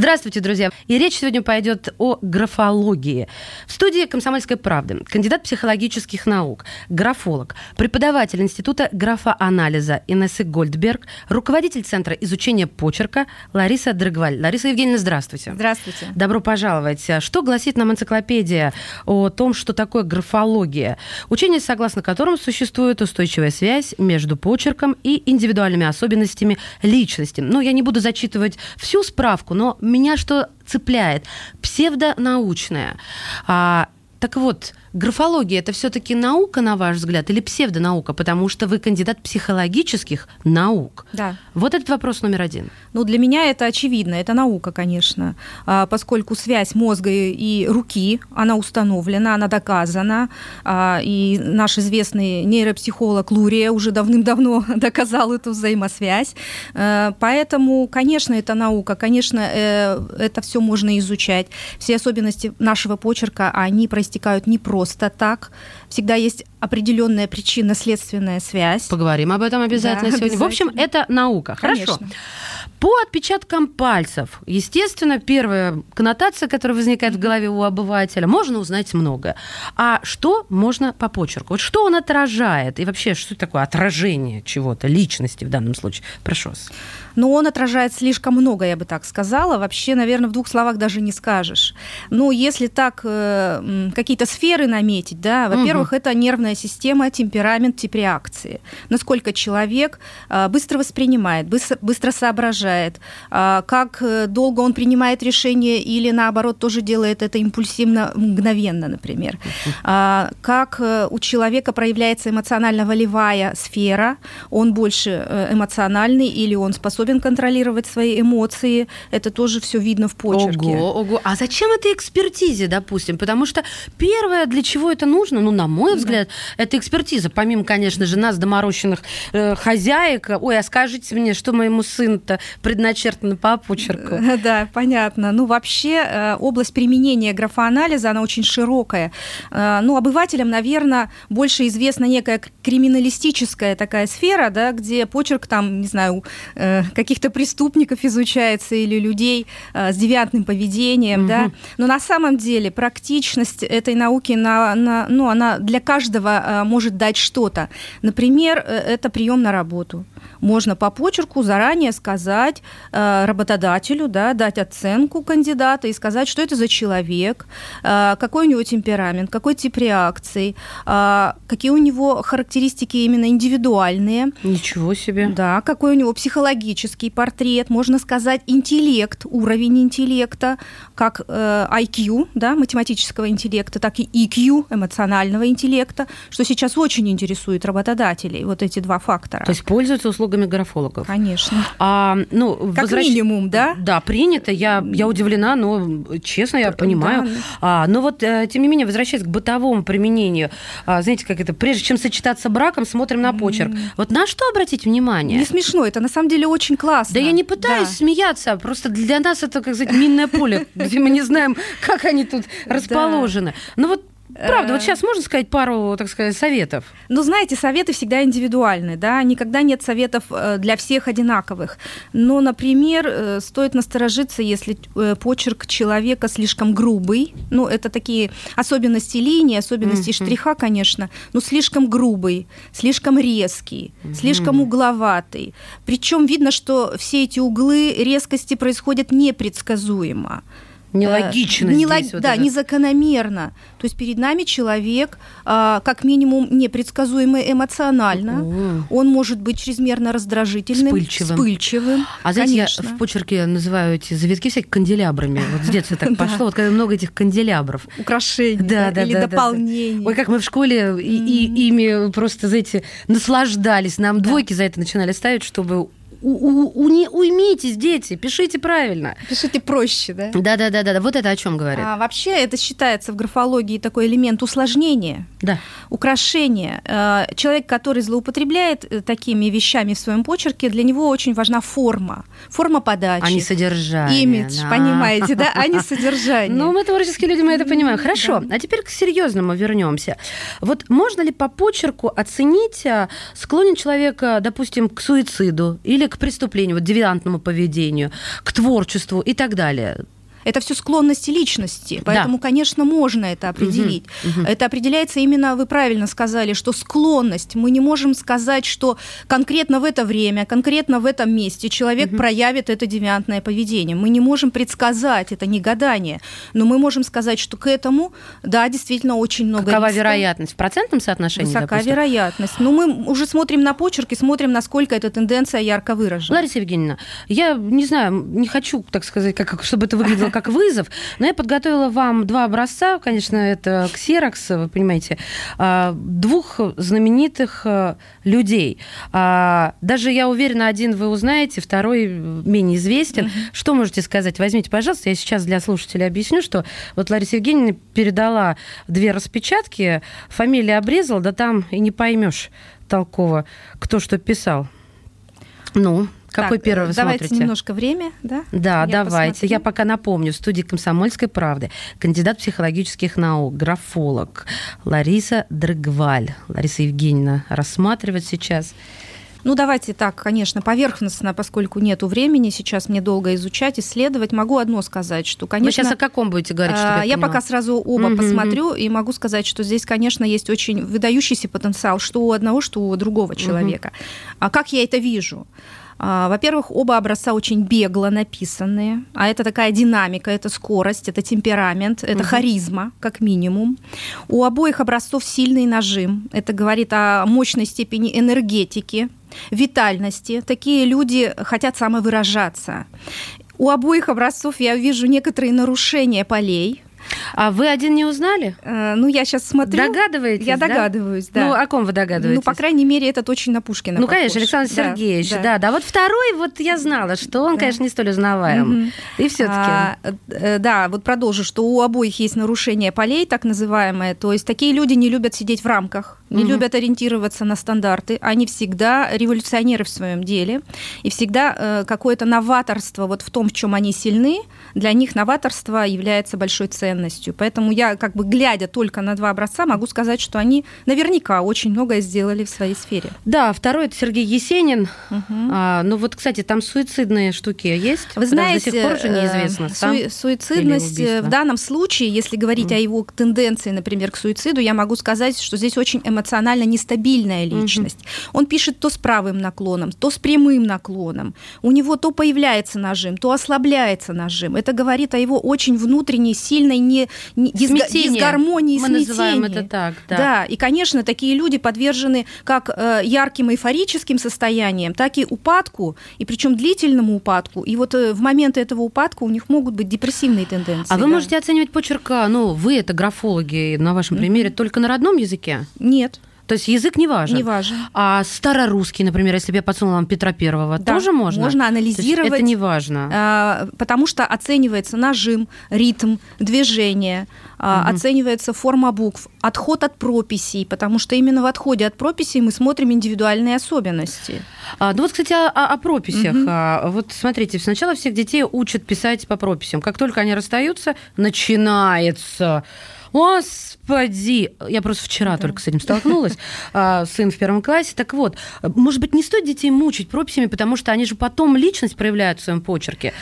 Здравствуйте, друзья. И речь сегодня пойдет о графологии. В студии «Комсомольской правды» кандидат психологических наук, графолог, преподаватель Института графоанализа Инессы Гольдберг, руководитель Центра изучения почерка Лариса Дрыгваль. Лариса Евгеньевна, здравствуйте. Здравствуйте. Добро пожаловать. Что гласит нам энциклопедия о том, что такое графология? Учение, согласно которому существует устойчивая связь между почерком и индивидуальными особенностями личности. Ну, я не буду зачитывать всю справку, но меня что цепляет? Псевдонаучная. А, так вот, графология это все-таки наука, на ваш взгляд, или псевдонаука? Потому что вы кандидат психологических наук. Да. Вот этот вопрос номер один. Ну, для меня это очевидно, это наука, конечно, А, поскольку связь мозга и руки, она установлена, она доказана, А, и наш известный нейропсихолог Лурия уже давным-давно доказал эту взаимосвязь. Э, Поэтому, конечно, это наука, конечно, э, это все можно изучать. Все особенности нашего почерка, они проистекают не просто так. Всегда есть определенная причинно-следственная связь. Поговорим об этом обязательно Да, сегодня. В общем, обязательно. это наука. Хорошо. Конечно. По отпечаткам пальцев, естественно, первая коннотация, которая возникает в голове у обывателя, можно узнать многое. А что можно по почерку? Вот что он отражает? И вообще, что такое отражение чего-то, личности в данном случае? Прошу вас. Но он отражает слишком много, я бы так сказала. Вообще, наверное, в двух словах даже не скажешь. Ну, если так э, какие-то сферы наметить, да, во-первых, это нервная система, темперамент, тип реакции. Насколько человек э, быстро воспринимает, быстро, соображает, э, как э, долго он принимает решение или, наоборот, тоже делает это импульсивно, мгновенно, например. А, Как у человека проявляется эмоционально-волевая сфера, он больше эмоциональный или он способен контролировать свои эмоции, это тоже все видно в почерке. Ого, ого. А зачем это экспертизе, допустим? Потому что первое, для чего это нужно, ну, на мой взгляд, это экспертиза. Помимо, конечно же, нас, доморощенных э, хозяек. Ой, а скажите мне, что моему сыну-то предначертано по почерку? Да, понятно. Ну, вообще, э, область применения графоанализа, она очень широкая. Э, Ну, обывателям, наверное, больше известна некая криминалистическая такая сфера, да, где почерк там, не знаю, э, каких-то преступников изучается или людей э, с девиантным поведением, да. Но на самом деле практичность этой науки, на, на- ну, она для каждого э, может дать что-то. Например, э, это прием на работу. Можно по почерку заранее сказать э, работодателю, да, дать оценку кандидата и сказать, что это за человек, э, какой у него темперамент, какой тип реакции, какие у него характеристики именно индивидуальные, Ничего себе. да, какой у него психологический портрет, можно сказать интеллект, уровень интеллекта, как IQ, да, математического интеллекта, так и EQ, эмоционального интеллекта, что сейчас очень интересует работодателей, вот эти два фактора. То есть пользуются услугами графологов. Конечно. А, ну, Как возвращ- минимум, да? Да, принято. Я, я удивлена, но честно, я понимаю. Да. А, но вот, э, тем не менее, возвращаясь к бытовому применению, а, знаете, как это, прежде чем сочетаться браком, смотрим на почерк. Вот на что обратить внимание? Не смешно, это на самом деле очень классно. Да я не пытаюсь Да. смеяться, просто для нас это, как сказать, минное поле, где мы не знаем, как они тут расположены. Ну вот, правда, вот Э. сейчас можно сказать пару, так сказать, советов? Ну, знаете, советы всегда индивидуальны, да, никогда нет советов э, для всех одинаковых. Но, например, э, стоит насторожиться, если э, почерк человека слишком грубый, ну, это такие особенности линии, особенности Мгм. штриха, конечно, но слишком грубый, слишком резкий, слишком угловатый. Причем видно, что все эти углы резкости происходят непредсказуемо. Нелогично Э, здесь нелог- вот да, это. незакономерно. То есть перед нами человек, а, как минимум, непредсказуемый эмоционально. О. Он может быть чрезмерно раздражительным, Вспыльчивым. вспыльчивым, А знаете, конечно. я в почерке называю эти завитки всякие канделябрами. Вот с детства так пошло, вот когда много этих канделябров. Украшения Да, да, или да, дополнения. Ой, как мы в школе и, и ими просто, знаете, наслаждались. Нам двойки за это начинали ставить, чтобы уймитесь, дети, пишите правильно. Пишите проще, да? Да, да, да, да. Вот это о чем говорит. А, вообще это считается в графологии такой элемент усложнения, да. украшения. Э, человек, который злоупотребляет э, такими вещами в своем почерке, для него очень важна форма, форма подачи. А не содержание. Имидж, да. понимаете, да, а не содержание. Ну, мы творческие люди, мы это понимаем. Хорошо, а теперь к серьезному вернемся. Вот можно ли по почерку оценить, а, склонен человек, допустим, к суициду или к преступлению, вот девиантному поведению, к творчеству и так далее? Это все склонности личности, поэтому, да. конечно, можно это определить. Угу, угу. Это определяется именно, вы правильно сказали, что склонность. Мы не можем сказать, что конкретно в это время, конкретно в этом месте человек угу. проявит это девиантное поведение. Мы не можем предсказать, это не гадание, но мы можем сказать, что к этому, да, действительно очень много Какова риска. вероятность? В процентном соотношении, Высока допустим? вероятность. Но мы уже смотрим на почерки, смотрим, насколько эта тенденция ярко выражена. Лариса Евгеньевна, я не знаю, не хочу, так сказать, как, чтобы это выглядело как вызов. Но я подготовила вам два образца. Конечно, это ксерокс, вы понимаете, а, двух знаменитых э, людей. А, даже, я уверена, один вы узнаете, второй менее известен. Угу. Что можете сказать? Возьмите, пожалуйста, я сейчас для слушателей объясню, что вот Лариса Евгеньевна передала две распечатки, фамилия обрезала, да там и не поймешь толково, кто что писал. Ну, какой так, первый вы давайте смотрите? немножко время, да? Да, я давайте. Посмотрю. Я пока напомню. В студии «Комсомольской правды» кандидат психологических наук, графолог Лариса Дрыгваль. Лариса Евгеньевна рассматривать сейчас. Ну, давайте так, конечно, поверхностно, поскольку нету времени сейчас мне долго изучать, исследовать. Могу одно сказать, что, конечно... Вы сейчас о каком будете говорить? я, я пока сразу оба угу, посмотрю, и могу сказать, что здесь, конечно, есть очень выдающийся потенциал, что у одного, что у другого человека. Угу. А как я это вижу? А, во-первых, оба образца очень бегло написанные, а это такая динамика, это скорость, это темперамент, это угу. харизма, как минимум. У обоих образцов сильный нажим. Это говорит о мощной степени энергетики, витальности. Такие люди хотят самовыражаться. У обоих образцов я вижу некоторые нарушения полей, а вы один не узнали? Э, ну, я сейчас смотрю. Догадываетесь, Я догадываюсь, да? Ну, о ком вы догадываетесь? Ну, по крайней мере, этот очень на Пушкина Ну, похож. конечно, Александр да, Сергеевич, да. да. Да, вот второй, вот я знала, что он, да. конечно, не столь узнаваем. Угу. И все таки а, э, Да, вот продолжу, что у обоих есть нарушение полей, так называемое. То есть такие люди не любят сидеть в рамках, не угу. любят ориентироваться на стандарты. Они всегда революционеры в своем деле. И всегда э, какое-то новаторство вот в том, в чем они сильны, для них новаторство является большой ценностью. Поэтому я, как бы глядя только на два образца, могу сказать, что они наверняка очень многое сделали в своей сфере. Да, второй это Сергей Есенин. Угу. А, ну вот, кстати, там суицидные штуки есть. Вы знаете, до сих пор же неизвестно. Су- суицидность в данном случае, если говорить угу. о его тенденции, например, к суициду, я могу сказать, что здесь очень эмоционально нестабильная личность. Угу. Он пишет то с правым наклоном, то с прямым наклоном. У него то появляется нажим, то ослабляется нажим. Это говорит о его очень внутренней, сильной не, не, дисгармонии, Мы смятении. называем это так. Да. да, и, конечно, такие люди подвержены как э, ярким эйфорическим состояниям, так и упадку, и причем длительному упадку. И вот э, в моменты этого упадка у них могут быть депрессивные тенденции. А вы можете оценивать почерка, ну, вы это графологи на вашем примере, mm-hmm. только на родном языке? Нет. То есть язык не важен. Не важен. А старорусский, например, если бы я подсунула вам Петра Первого, да, тоже можно? Можно анализировать. это не важно. А, потому что оценивается нажим, ритм, движение, угу. оценивается форма букв, отход от прописей, потому что именно в отходе от прописей мы смотрим индивидуальные особенности. А, ну вот, кстати, о, о прописях. Угу. А, вот смотрите, сначала всех детей учат писать по прописям. Как только они расстаются, начинается Господи! Я просто вчера да. только с этим столкнулась. А, сын в первом классе. Так вот, может быть, не стоит детей мучить прописями, потому что они же потом личность проявляют в своем почерке.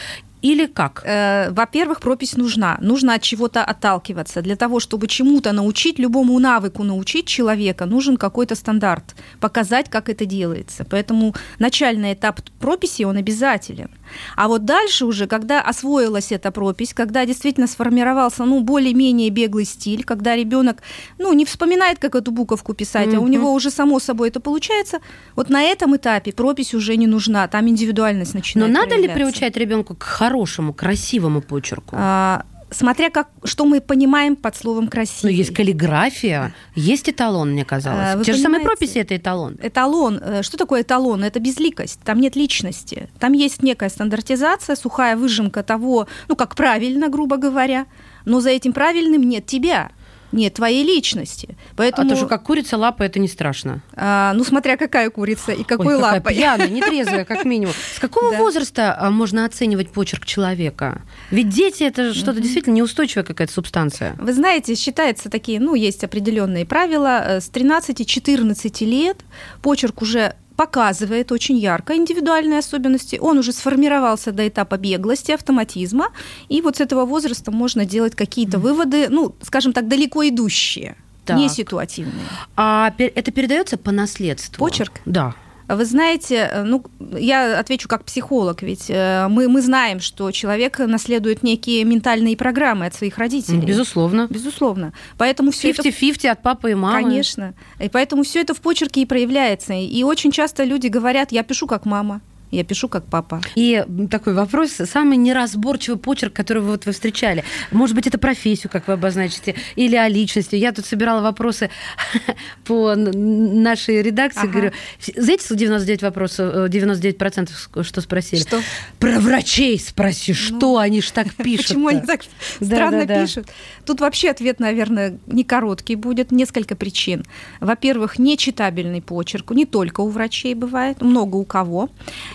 Или как? Э, во-первых, пропись нужна. Нужно от чего-то отталкиваться. Для того, чтобы чему-то научить, любому навыку научить человека, нужен какой-то стандарт. Показать, как это делается. Поэтому начальный этап прописи, он обязателен. А вот дальше уже, когда освоилась эта пропись, когда действительно сформировался ну, более-менее беглый стиль, когда ребенок ну, не вспоминает, как эту буковку писать, mm-hmm. а у него уже само собой это получается, вот на этом этапе пропись уже не нужна, там индивидуальность начинает Но надо ли приучать ребенку к хорошему, красивому почерку? А, смотря как, что мы понимаем под словом красивый. Ну, есть каллиграфия, есть эталон, мне казалось. А, вы Те же самые прописи – это эталон. Эталон. э, Что такое эталон? Это безликость. Там нет личности. Там есть некая стандартизация, сухая выжимка того, ну, как правильно, грубо говоря. Но за этим правильным нет тебя, нет твоей личности. Поэтому, А то, что как курица лапа, это не страшно. а, ну, смотря какая курица и какой Ой, лапой. пьяная, нетрезвая, как минимум. С какого Да. возраста а, можно оценивать почерк человека? Ведь дети – это что-то действительно неустойчивая какая-то субстанция. Вы знаете, считается такие, ну, есть определенные правила. Э, С 13-14 лет почерк уже показывает очень ярко индивидуальные особенности. Он уже сформировался до этапа беглости, автоматизма. И вот с этого возраста можно делать какие-то выводы, ну, скажем так, далеко идущие, Так. не ситуативные. А это передается по наследству? Почерк? Да. Вы знаете, э, ну, я отвечу как психолог, ведь э, мы, мы знаем, что человек наследует некие ментальные программы от своих родителей. Безусловно. Безусловно. Поэтому все это 50-50 от папы и мамы. Конечно. И поэтому все это в почерке и проявляется. И очень часто люди говорят, я пишу как мама, я пишу как папа. И такой вопрос, самый неразборчивый почерк, который вы, вот, вы встречали. Может быть, это профессию, как вы обозначите, или о личности. Я тут собирала вопросы по нашей редакции. Ага. Говорю, знаете, 99 вопросов, э, 99% ск- что спросили? Что? Про врачей спроси, что они ж так пишут Почему они так странно пишут? Тут вообще ответ, наверное, не короткий будет. Несколько причин. Во-первых, нечитабельный почерк. Не только у врачей бывает, много у кого.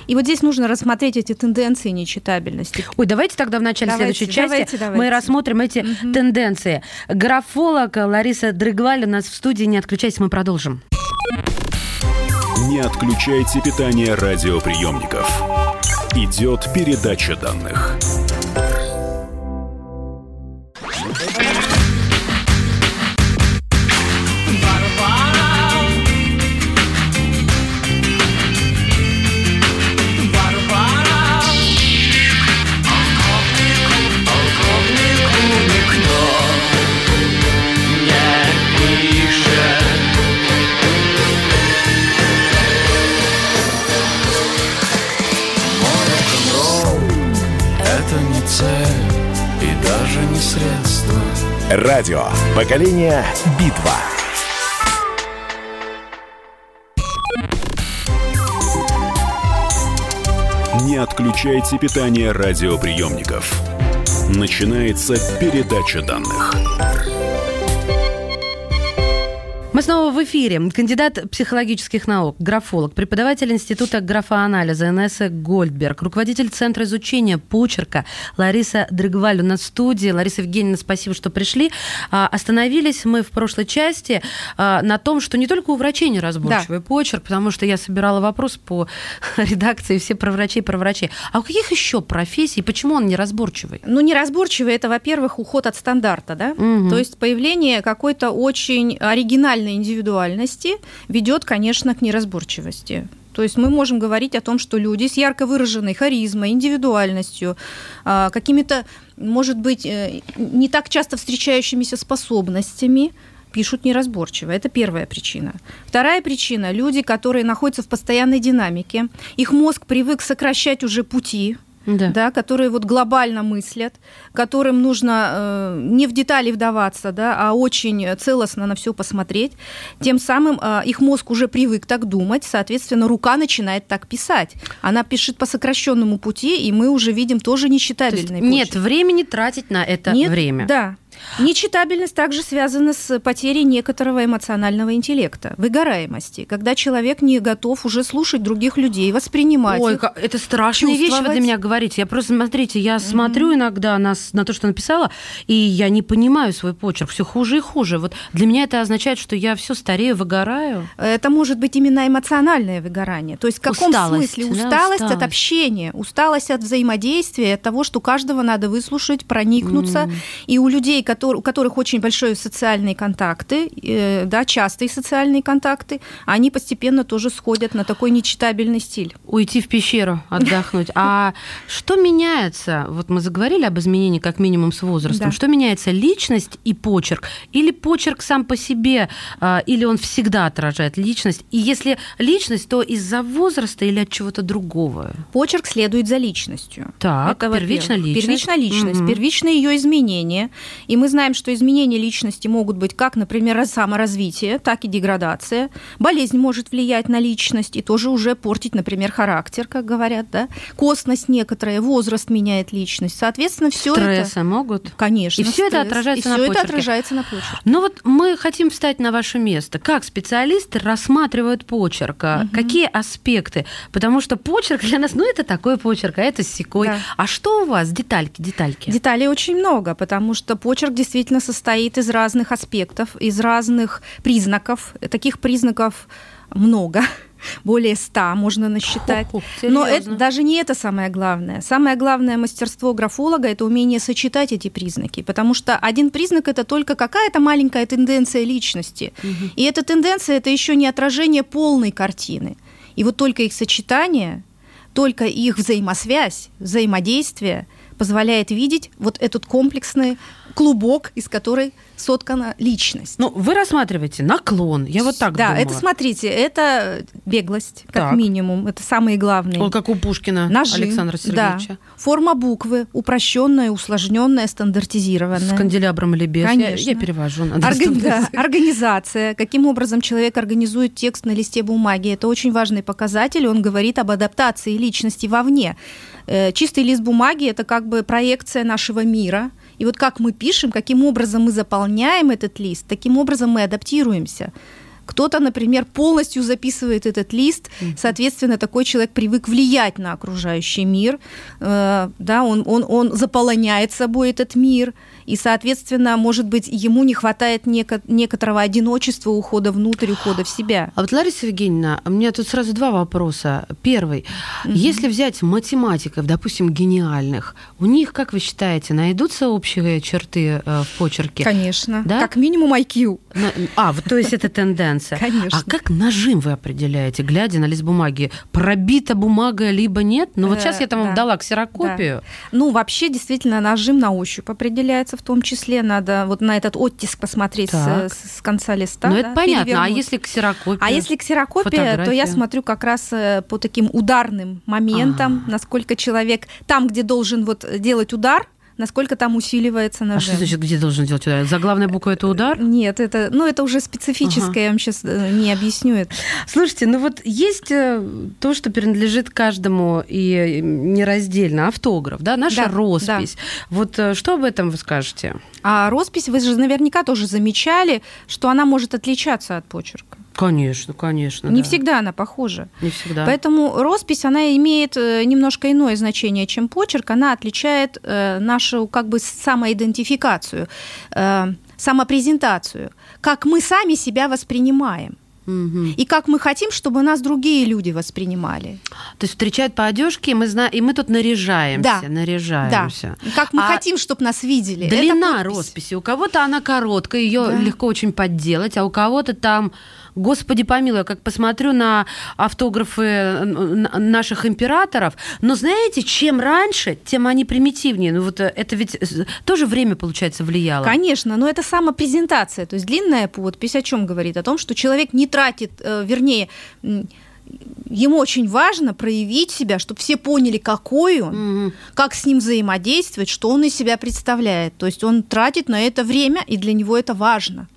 И вот здесь нужно рассмотреть эти тенденции нечитабельности. Ой, давайте тогда в начале Давайте, следующей части давайте, давайте. мы рассмотрим эти тенденции. Графолог Лариса Дрыгваль у нас в студии. Не отключайтесь, мы продолжим. Не отключайте питание радиоприемников. Идет передача данных. Радио. Поколение. Битва. Не отключайте питание радиоприемников. Начинается передача данных. Мы снова в эфире. Кандидат психологических наук, графолог, преподаватель Института графоанализа Инесса Гольдберг, руководитель Центра изучения почерка Лариса Дрыгваль у нас в студии. Лариса Евгеньевна, спасибо, что пришли. А, Остановились мы в прошлой части а, на том, что не только у врачей неразборчивый почерк, потому что я собирала вопрос по редакции все про врачей, про врачей. А у каких еще профессий, почему он неразборчивый? Ну, неразборчивый это, во-первых, уход от стандарта, да? Мгм. То есть появление какой-то очень оригинальной индивидуальности ведет, конечно, к неразборчивости. То есть мы можем говорить о том, что люди с ярко выраженной харизмой, индивидуальностью, а, какими-то, может быть, э, не так часто встречающимися способностями пишут неразборчиво. Это первая причина. Вторая причина – люди, которые находятся в постоянной динамике. Их мозг привык сокращать уже пути, да. которые вот глобально мыслят, которым нужно э, не в детали вдаваться, да, а очень целостно на все посмотреть. Тем самым э, их мозг уже привык так думать, соответственно, рука начинает так писать. Она пишет по сокращенному пути, и мы уже видим тоже То есть нечитабельный нет времени тратить на это Нет, время. Да. Нечитабельность также связана с потерей некоторого эмоционального интеллекта, выгораемости, когда человек не готов уже слушать других людей, воспринимать Ой, их. это страшные вещи вы для меня говорите. Я просто, смотрите, я смотрю иногда на, на то, что написала, и я не понимаю свой почерк. Все хуже и хуже. Вот для меня это означает, что я все старею, выгораю. Это может быть именно эмоциональное выгорание. То есть в каком Усталость, смысле? да, Усталость, от усталость. общения, усталость от взаимодействия, от того, что каждого надо выслушать, проникнуться. И у людей, людей, которые, у которых очень большие социальные контакты, э, да, частые социальные контакты, они постепенно тоже сходят на такой нечитабельный стиль. Уйти в пещеру, отдохнуть. А что меняется? Вот мы заговорили об изменении как минимум с возрастом. Да. Что меняется, личность и почерк? Или почерк сам по себе, а, или он всегда отражает личность? И если личность, то из-за возраста или от чего-то другого? Почерк следует за личностью. Так, Это, первичная личность. Первичная личность, Мгм. первичные ее изменения. И мы знаем, что изменения личности могут быть как, например, раз- саморазвитие, так и деградация. Болезнь может влиять на личность и тоже уже портить, например, характер, как говорят, да. Косность некоторая, возраст меняет личность. Соответственно, все это... Стрессы могут? Конечно. И всё это отражается и на всё это отражается на почерке. Ну вот мы хотим встать на ваше место. Как специалисты рассматривают почерк? А Какие аспекты? Потому что почерк для нас, ну это такой почерк, а это секой. Да. А что у вас? Детальки, детальки. Деталей очень много, потому что почерк действительно состоит из разных аспектов, из разных признаков. Таких признаков много. Более ста можно насчитать. Хо-хо, Но это, даже не это самое главное. Самое главное мастерство графолога – это умение сочетать эти признаки. Потому что один признак – это только какая-то маленькая тенденция личности. И эта тенденция – это еще не отражение полной картины. И вот только их сочетание, только их взаимосвязь, взаимодействие позволяет видеть вот этот комплексный клубок, из которой соткана личность. Ну, вы рассматриваете наклон. Я вот так да, думала. это, смотрите, это беглость, как Так. минимум. Это самые главные. Он как у Пушкина Нажим, Александра да. Сергеевича. Форма буквы упрощенная, усложненная, стандартизированная. С канделябром или без. Я, Конечно. я перевожу на Органи- доступный да. Организация. Каким образом человек организует текст на листе бумаги. Это очень важный показатель. Он говорит об адаптации личности вовне. Э, Чистый лист бумаги – это как бы проекция нашего мира. И вот как мы пишем, каким образом мы заполняем этот лист, таким образом мы адаптируемся. Кто-то, например, полностью записывает этот лист, соответственно, такой человек привык влиять на окружающий мир, э, да, он, он, он заполоняет собой этот мир, и, соответственно, может быть, ему не хватает неко- некоторого одиночества, ухода внутрь, ухода в себя. А вот, Лариса Евгеньевна, у меня тут сразу два вопроса. Первый. Если взять математиков, допустим, гениальных, у них, как вы считаете, найдутся общие черты э, в почерке? Конечно. Да? Как минимум IQ. А, вот то есть это тенденция. Конечно. А как нажим вы определяете, глядя на лист бумаги? Пробита бумага, либо нет? Ну вот Э, сейчас я там вам да. дала ксерокопию. Ну, вообще, действительно, нажим на ощупь определяется в том числе. Надо вот на этот оттиск посмотреть с, конца листа. ну это понятно. А если ксерокопия? А если ксерокопия, то я смотрю как раз э, по таким ударным моментам, А. насколько человек там, где должен вот делать удар, насколько там усиливается А нажим. что значит, где должен делать удар? Заглавная буква это удар? Нет, это, ну, это уже специфическое, Ага. я вам сейчас не объясню это. Слушайте, ну вот есть э, то, что принадлежит каждому и нераздельно, автограф, да, наша Да, роспись. Вот э, что об этом вы скажете? А роспись, вы же наверняка тоже замечали, что она может отличаться от почерка. Конечно, конечно. Не да. всегда она похожа. Не всегда. Поэтому роспись, она имеет э, немножко иное значение, чем почерк. Она отличает э, нашу как бы самоидентификацию, э, самопрезентацию, как мы сами себя воспринимаем. Мгм. И как мы хотим, чтобы нас другие люди воспринимали. То есть встречают по одежке, и мы знаем, и мы тут наряжаемся, Да. наряжаемся. И как мы А хотим, чтобы нас видели. Длина росписи. У кого-то она короткая, ее Да. легко очень подделать, а у кого-то там, господи помилуй, я как посмотрю на автографы н- наших императоров, но знаете, чем раньше, тем они примитивнее. Ну вот э, это ведь э, тоже время, получается, влияло. Конечно, но это самопрезентация. То есть длинная подпись о чем говорит? О том, что человек не тратит, э, вернее, ему очень важно проявить себя, чтобы все поняли, какой он, Мгм. как с ним взаимодействовать, что он из себя представляет. То есть он тратит на это время, и для него это важно.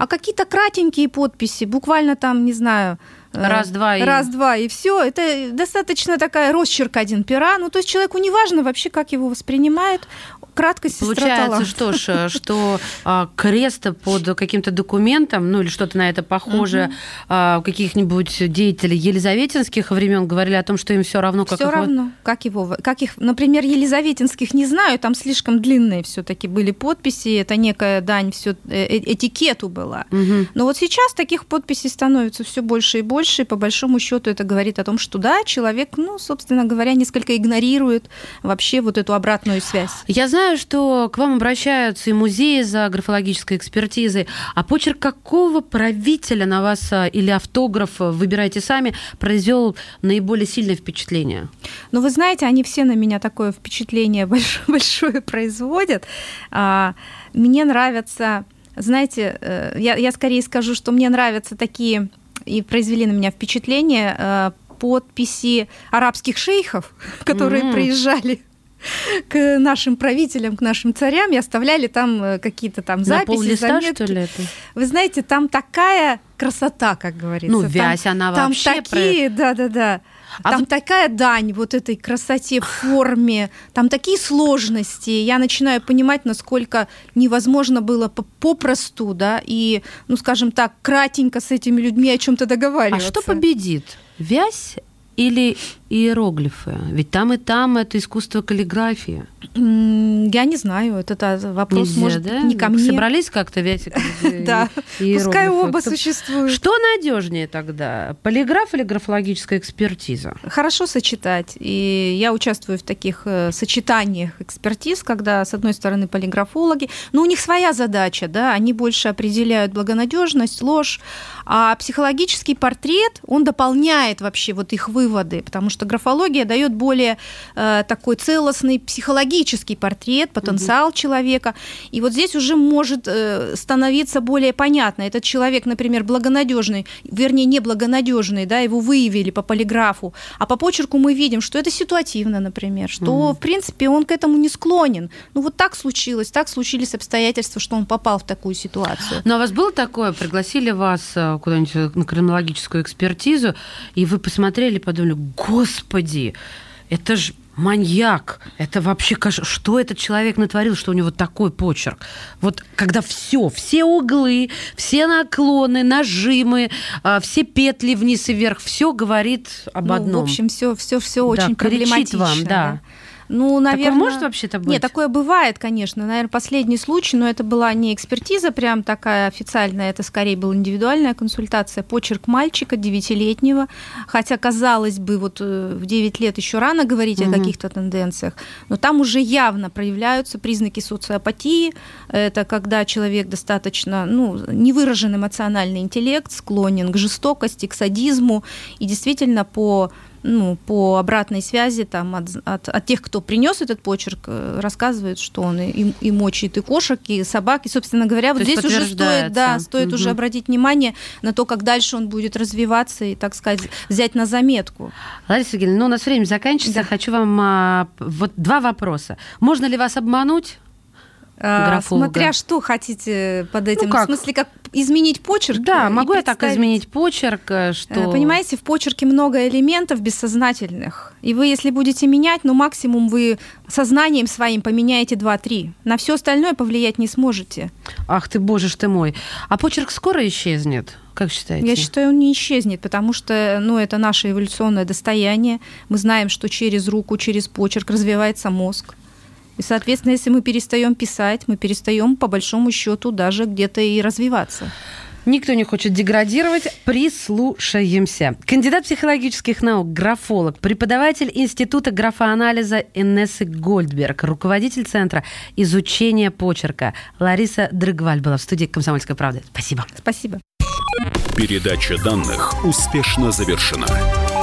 А какие-то кратенькие подписи, буквально там, не знаю, э, Раз-два и- раз-два и все. Это достаточно такая росчерк один пера. Ну, то есть человеку не важно вообще, как его воспринимают. Краткость сестра Получается, таланта. что ж, э, что а, крест под каким-то документом, ну или что-то на это похоже, а, каких-нибудь деятелей елизаветинских времен говорили о том, что им все равно, как Все во- равно, как его, как их, например, Елизаветинских не знаю, там слишком длинные все-таки были подписи, это некая дань все этикету была. Мгм. Но вот сейчас таких подписей становится все больше и больше, и по большому счету это говорит о том, что да, человек, ну, собственно говоря, несколько игнорирует вообще вот эту обратную связь. Я знаю, знаю, что к вам обращаются и музеи за графологической экспертизой. А почерк какого правителя на вас а, или автограф, выбирайте сами, произвел наиболее сильное впечатление? Ну, вы знаете, они все на меня такое впечатление большое, большое производят. А, мне нравятся, знаете, э, я, я скорее скажу, что мне нравятся такие и произвели на меня впечатление э, подписи арабских шейхов, которые mm-hmm. приезжали к нашим правителям, к нашим царям и оставляли там э, какие-то там записи, На пол заметки. что ли, это? Вы знаете, там такая красота, как говорится. Ну, вязь, там, она там вообще... Там такие, да-да-да. А там в... такая дань вот этой красоте, форме, там такие сложности. Я начинаю понимать, насколько невозможно было попросту, да, и, ну, скажем так, кратенько с этими людьми о чем-то договариваться. А что победит? Вязь или иероглифы? Ведь там и там это искусство каллиграфии. Я не знаю, это вопрос, Нельзя, может да? не ко мне. Собрались как-то вязь Да, пускай оба существуют. Что надежнее тогда, полиграф или графологическая экспертиза? Хорошо сочетать. И я участвую в таких э, сочетаниях экспертиз, когда, с одной стороны, полиграфологи, но у них своя задача, да, они больше определяют благонадежность, ложь, а психологический портрет, он дополняет вообще вот их выводы, потому что графология дает более э, такой целостный психологический портрет, потенциал угу. человека. И вот здесь уже может э, становиться более понятно. Этот человек, например, благонадежный, вернее, не благонадежный, да, его выявили по полиграфу, а по почерку мы видим, что это ситуативно, например, что, угу. в принципе, он к этому не склонен. Ну, вот так случилось, так случились обстоятельства, что он попал в такую ситуацию. Но у вас было такое, пригласили вас э, куда-нибудь на криминологическую экспертизу, и вы посмотрели, подумали, господи, это же маньяк, это вообще что этот человек натворил, что у него такой почерк. Вот когда все, все углы, все наклоны, нажимы, а, все петли вниз и вверх, все говорит об ну, одном. В общем, все, все, все да, очень проблематично. вам, да. да. Ну, наверное... Такое может вообще-то быть? Нет, такое бывает, конечно. Наверное, последний случай, но это была не экспертиза прям такая официальная, это скорее была индивидуальная консультация. Почерк мальчика девятилетнего, хотя, казалось бы, вот э, в 9 лет еще рано говорить угу. о каких-то тенденциях, но там уже явно проявляются признаки социопатии. Это когда человек достаточно, ну, невыражен эмоциональный интеллект, склонен к жестокости, к садизму, и действительно по ну, по обратной связи там, от, от, от тех, кто принес этот почерк, э, рассказывают, что он и, и мочит и кошек, и собак. И, собственно говоря, вот здесь уже стоит, да, стоит угу. уже обратить внимание на то, как дальше он будет развиваться и, так сказать, взять на заметку. Лариса Сергеевна, ну, у нас время заканчивается. Да. Хочу вам а, вот два вопроса. Можно ли вас обмануть? А, графолога. Смотря что хотите под этим. Ну, как? В смысле, как изменить почерк? Да, могу я так изменить почерк, э, что... Понимаете, в почерке много элементов бессознательных. И вы, если будете менять, ну, максимум вы сознанием своим поменяете 2-3. На все остальное повлиять не сможете. Ах ты, боже ж ты мой. А почерк скоро исчезнет? Как считаете? Я считаю, он не исчезнет, потому что ну, это наше эволюционное достояние. Мы знаем, что через руку, через почерк развивается мозг. И, соответственно, если мы перестаем писать, мы перестаем, по большому счету, даже где-то и развиваться. Никто не хочет деградировать. Прислушаемся. Кандидат психологических наук, графолог, преподаватель Института графоанализа Инессы Гольдберг, руководитель Центра изучения почерка Лариса Дрыгваль была в студии «Комсомольской правды». Спасибо. Спасибо. Передача данных успешно завершена.